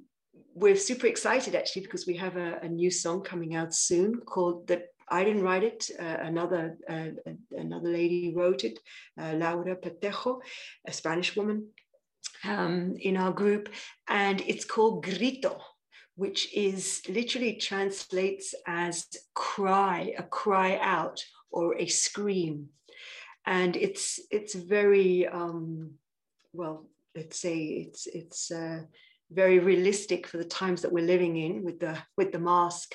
we're super excited actually because we have a, a, new song coming out soon called the I didn't write it. Uh, another uh, another lady wrote it, uh, Laura Patejo, a Spanish woman um, in our group, and it's called Grito, which is literally translates as cry, a cry out or a scream, and it's it's very um, well. Let's say it's it's uh, very realistic for the times that we're living in with the with the mask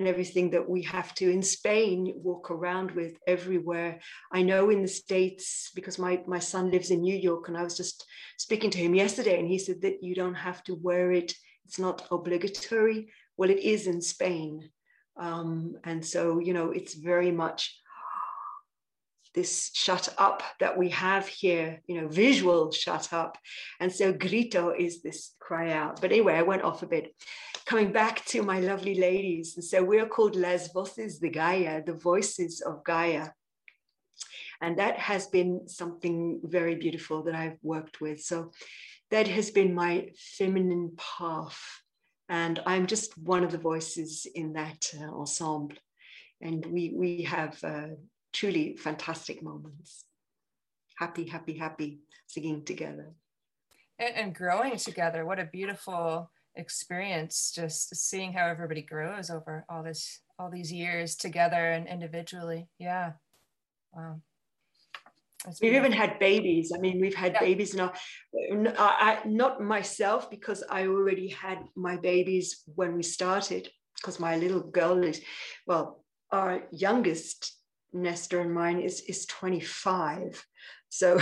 and everything that we have to in Spain walk around with everywhere. I know in the States, because my, my son lives in New York, and I was just speaking to him yesterday, and he said that you don't have to wear it, it's not obligatory. Well, it is in Spain. Um, and so, you know, it's very much this shut up that we have here, you know, visual shut up. And so grito is this cry out. But anyway, I went off a bit. Coming back to my lovely ladies. And so we're called Las Voces de Gaia, the voices of Gaia. And that has been something very beautiful that I've worked with. So that has been my feminine path. And I'm just one of the voices in that uh, ensemble. And we, we have uh, truly fantastic moments. Happy, happy, happy singing together. And, and growing together. What a beautiful experience just seeing how everybody grows over all this all these years together and individually yeah wow we've even had babies i mean we've had yeah. babies now I, not myself because i already had my babies when we started because my little girl is well our youngest Nestor and mine is is 25. So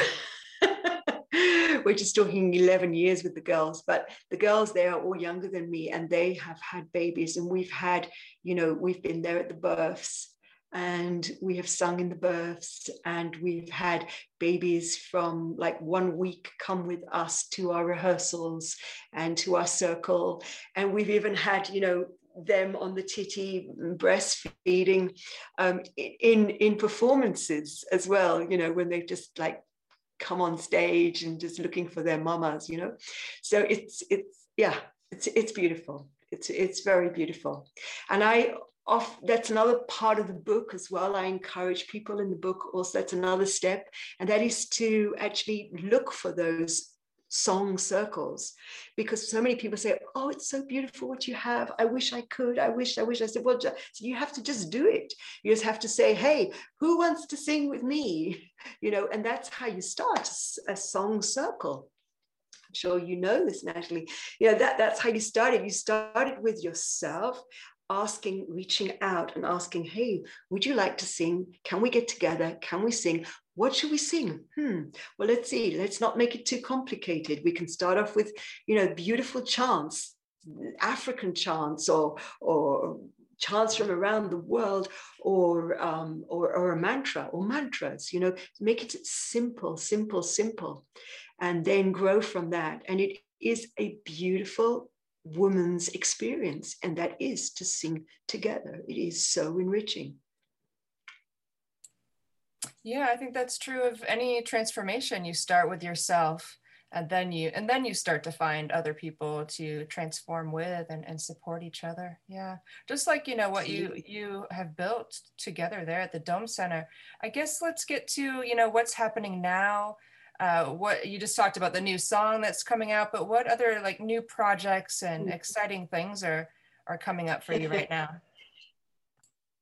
we're just talking 11 years with the girls, but the girls they are all younger than me and they have had babies and we've had, you know, we've been there at the births and we have sung in the births and we've had babies from like one week come with us to our rehearsals and to our circle and we've even had you know them on the titty breastfeeding um, in in performances as well you know when they've just like come on stage and just looking for their mamas you know? So it's it's yeah it's it's beautiful. It's it's very beautiful. And i off that's another part of the book as well. I encourage people in the book also that's another step and that is to actually look for those song circles because so many people say oh it's so beautiful what you have i wish i could i wish i wish i said well you have to just do it you just have to say hey who wants to sing with me you know and that's how you start a song circle I'm sure you know this, Natalie. You know, that, that's how you started. You started with yourself, asking, reaching out and asking, hey, would you like to sing? Can we get together? Can we sing? What should we sing? Hmm. Well, let's see. Let's not make it too complicated. We can start off with, you know, beautiful chants, African chants, or or chants from around the world, or um, or, or a mantra or mantras. You know, make it simple, simple, simple, and then grow from that. And it is a beautiful woman's experience, and that is to sing together. It is so enriching. Yeah, I think that's true of any transformation. You start with yourself and then you and then you start to find other people to transform with and, and support each other. Yeah just like you know what you you have built together there at the dome center. I guess let's get to you know what's happening now. Uh, what you just talked about the new song that's coming out but what other like new projects and mm. exciting things are are coming up for you right now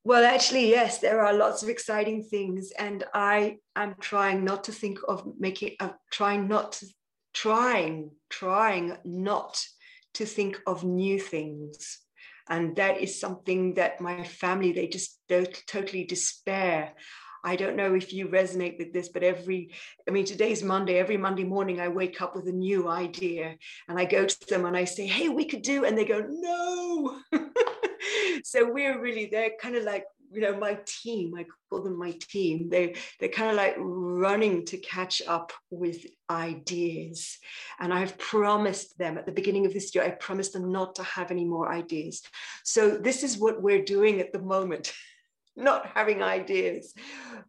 well, actually, yes, there are lots of exciting things, and I am trying not to think of making, uh, trying not to trying, trying not to think of new things. And that is something that my family, they just don't totally despair. I don't know if you resonate with this, but every, I mean, today's Monday. Every Monday morning, I wake up with a new idea and I go to them and I say, hey, we could do, and they go, no. so we're really, they're kind of like you know my team i call them my team. They they're kind of like running to catch up with ideas. And i've promised them at the beginning of this year i promised them not to have any more ideas. So this is what we're doing at the moment not having ideas.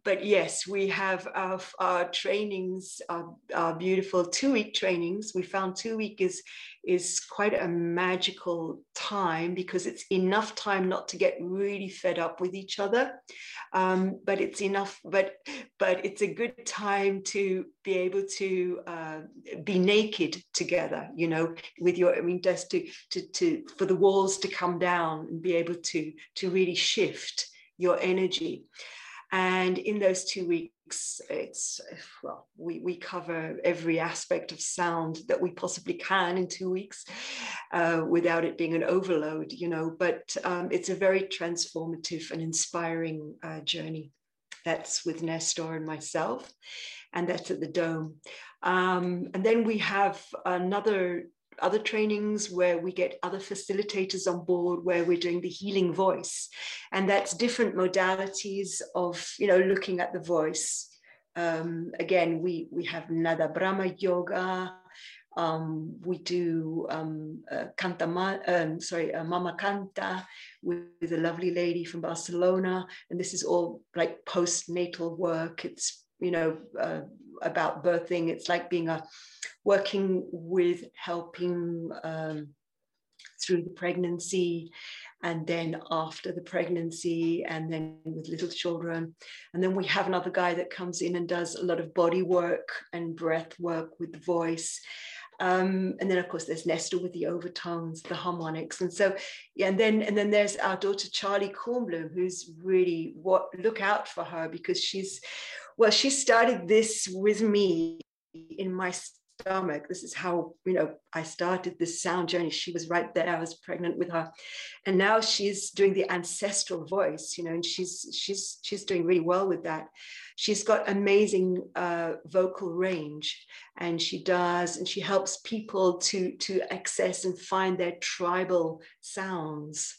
But yes, we have our, our trainings, our, our beautiful two week trainings. We found two week is, is quite a magical time because it's enough time not to get really fed up with each other. Um, but it's enough, but, but it's a good time to be able to uh, be naked together, you know, with your, I mean, just to, to, to, for the walls to come down and be able to, to really shift your energy. And in those two weeks, it's well, we, we cover every aspect of sound that we possibly can in two weeks uh, without it being an overload, you know. But um, it's a very transformative and inspiring uh, journey. That's with Nestor and myself, and that's at the Dome. Um, and then we have another other trainings where we get other facilitators on board where we're doing the healing voice. And that's different modalities of you know looking at the voice. Um, again we we have nada brahma yoga. Um, we do um, uh, canta, um, sorry, uh, Mama Canta with, with, a lovely lady from Barcelona, and this is all like postnatal work. It's you know uh, about birthing. It's like being a working with helping um, through the pregnancy and then after the pregnancy and then with little children. And then we have another guy that comes in and does a lot of body work and breath work with the voice. Um, and then of course there's Nestor with the overtones, the harmonics, and so yeah, and then and then there's our daughter Charlie Kornblum, who's really what look out for her because she's well, she started this with me in my stomach. This is how, you know, I started this sound journey. She was right there. I was pregnant with her. And now she's doing the ancestral voice, you know, and she's she's she's doing really well with that. She's got amazing uh, vocal range and she does, and she helps people to to access and find their tribal sounds.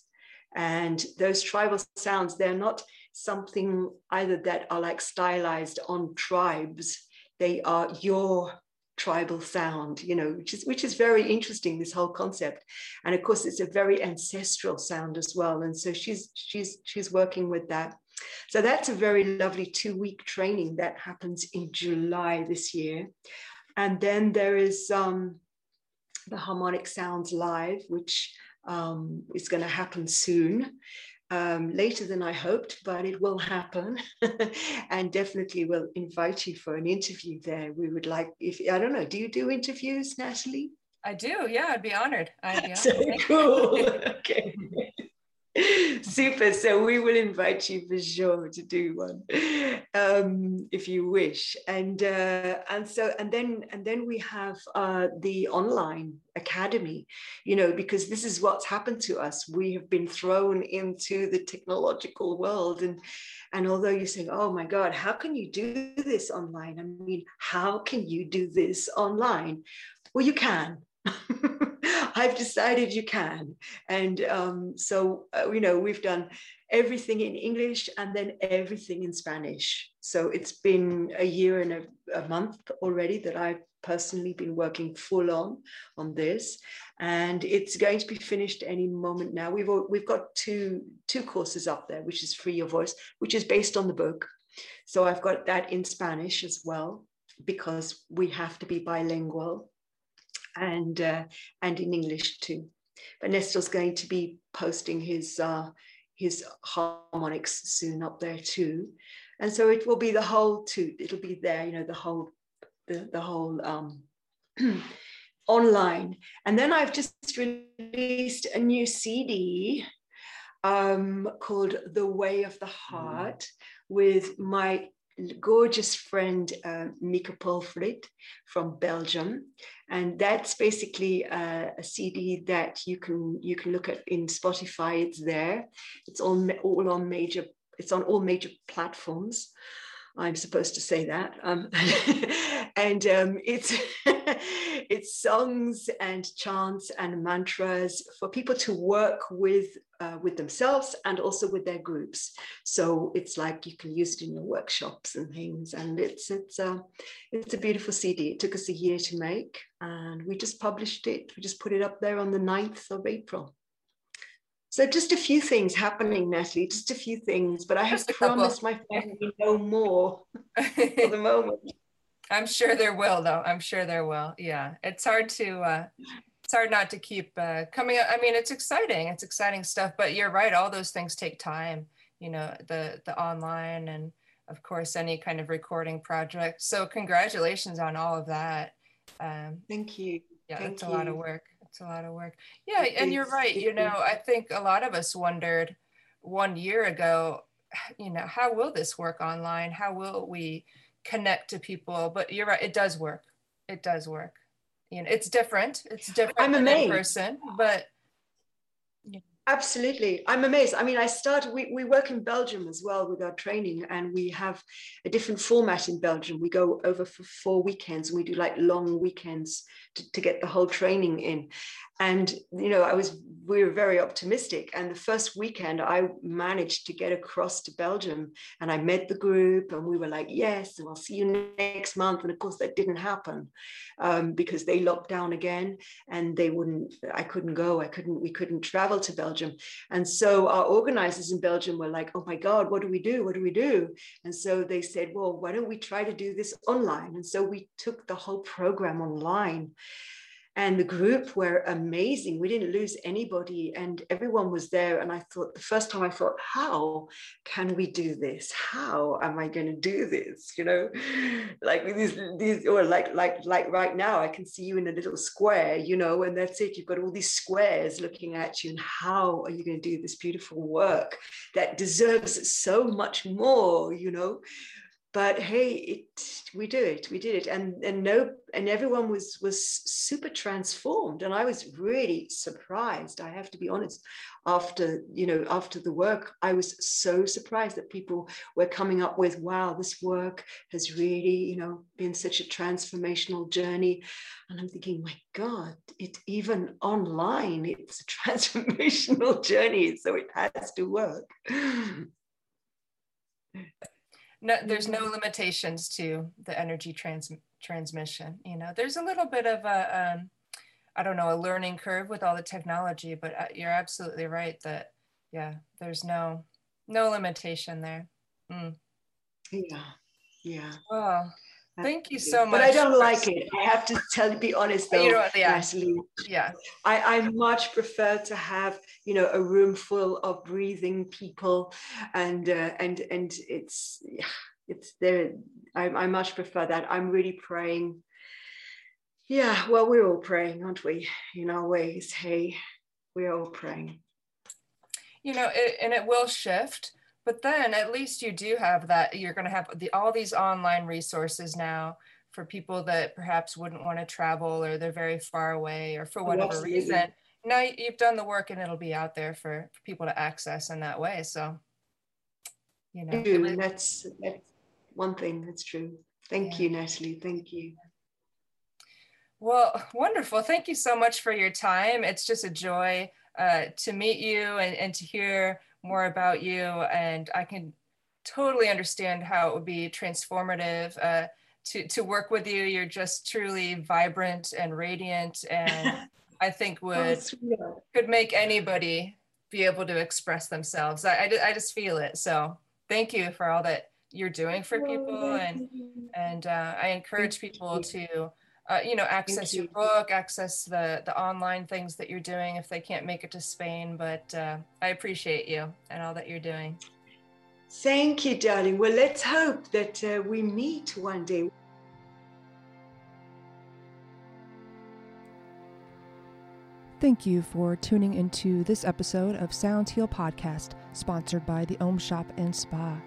And those tribal sounds, they're not something either that are like stylized on tribes they are your tribal sound you know which is which is very interesting this whole concept. And of course it's a very ancestral sound as well and so she's she's she's working with that. So that's a very lovely two week training that happens in july this year. And then there is um, the harmonic sounds live which um, is going to happen soon um, later than I hoped, but it will happen. and definitely will invite you for an interview there. We would like, if I don't know, do you do interviews, Natalie? I do. Yeah, I'd be honored. I'd be honored. so cool. okay. Super. So we will invite you for sure to do one, um, if you wish. And uh, and so and then and then we have uh, the online academy. You know, because this is what's happened to us. We have been thrown into the technological world, and and although you're saying, "Oh my God, how can you do this online?" I mean, how can you do this online? Well, you can. I've decided you can. And um, so, uh, you know, we've done everything in English and then everything in Spanish. So it's been a year and a, a month already that I've personally been working full on on this and it's going to be finished any moment now we've all, we've got two two courses up there which is free your voice which is based on the book so i've got that in spanish as well because we have to be bilingual and uh, and in English too. But Nestor's going to be posting his uh, his harmonics soon up there too, and so it will be the whole too. It'll be there, you know, the whole the the whole um, online. And then I've just released a new CD um, called The Way of the Heart with my gorgeous friend uh, Mika Polfrit from Belgium, and that's basically a, a, CD that you can you can look at in Spotify. It's there. It's on all on major. It's on all major platforms. I'm supposed to say that. Um, and um, it's it's songs and chants and mantras for people to work with uh, with themselves and also with their groups. So it's like you can use it in your workshops and things. And it's it's a it's a beautiful CD. It took us a year to make, and we just published it. We just put it up there on the 9th of April. So just a few things happening, Natalie, just a few things, but I have promised my family no more for the moment. I'm sure there will though. I'm sure there will. Yeah. It's hard to uh it's hard not to keep uh coming up. I mean, it's exciting. It's exciting stuff, but you're right, all those things take time, you know, the the online and of course any kind of recording project. So congratulations on all of that. Um thank you. Yeah, thank it's a lot of work. It's a lot of work. Yeah, and you're right. You know, I think a lot of us wondered one year ago, you know, how will this work online? How will we connect to people? But you're right, it does work. It does work. You know, it's different. It's different I'm amazed. person, but Absolutely. I'm amazed. I mean, I started, we, we work in Belgium as well with our training, and we have a different format in Belgium. We go over for four weekends and we do like long weekends to, to get the whole training in. And, you know, I was, we were very optimistic. And the first weekend, I managed to get across to Belgium and I met the group and we were like, yes, and I'll see you next month. And of course, that didn't happen um, because they locked down again and they wouldn't, I couldn't go. I couldn't, we couldn't travel to Belgium. And so our organizers in Belgium were like, oh my God, what do we do? What do we do? And so they said, well, why don't we try to do this online? And so we took the whole program online and the group were amazing. We didn't lose anybody and everyone was there. And i thought the first time i thought how can we do this? How am i going to do this? You know like these these or like like like right now i can see you in a little square you know and that's it. You've got all these squares looking at you and how are you going to do this beautiful work that deserves so much more you know but hey it we do it we did it. And and no and everyone was was super transformed. And i was really surprised i have to be honest after you know after the work i was so surprised that people were coming up with wow this work has really you know been such a transformational journey. And i'm thinking my god it even online it's a transformational journey so it has to work no there's no limitations to the energy trans transmission you know? There's a little bit of a um, i don't know a learning curve with all the technology but uh, you're absolutely right that yeah there's no no limitation there. Mm. yeah yeah. Well Thank you so much. But I don't like it. I have to tell you, be honest though, yeah. Natalie. Yeah. I, I much prefer to have, you know, a room full of breathing people and uh, and and it's it's there. I, I much prefer that. I'm really praying. Yeah, well, we're all praying, aren't we? In our ways. Hey, we're all praying. You know, it, and it will shift but then at least you do have that you're going to have the, all these online resources now for people that perhaps wouldn't want to travel or they're very far away or for whatever oh, reason. Now you've done the work and it'll be out there for, for people to access in that way so you know. That's that's one thing that's true. Thank yeah. you natalie thank you. Well wonderful thank you so much for your time. It's just a joy uh, to meet you and, and to hear more about you and I can totally understand how it would be transformative uh, to, to work with you. You're just truly vibrant and radiant and I think would oh, could make anybody be able to express themselves. I, I, I just feel it. So thank you for all that you're doing for people and and uh, i encourage people to uh, you know access you. your book access the the online things that you're doing if they can't make it to spain but uh, i appreciate you and all that you're doing thank you darling well let's hope that uh, we meet one day Thank you for tuning into this episode of Sounds Heal Podcast, sponsored by the Om Shoppe and Spa.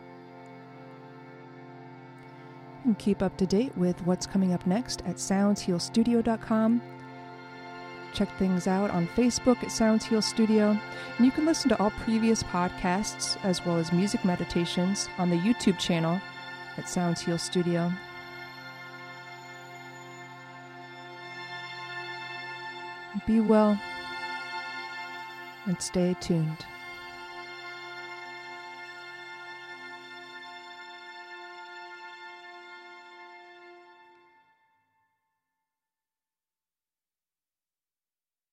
And keep up to date with what's coming up next at soundshealstudio.com. Check things out on Facebook at Sounds Heal Studio, and you can listen to all previous podcasts as well as music meditations on the YouTube channel at Sounds Heal Studio. Be well and stay tuned.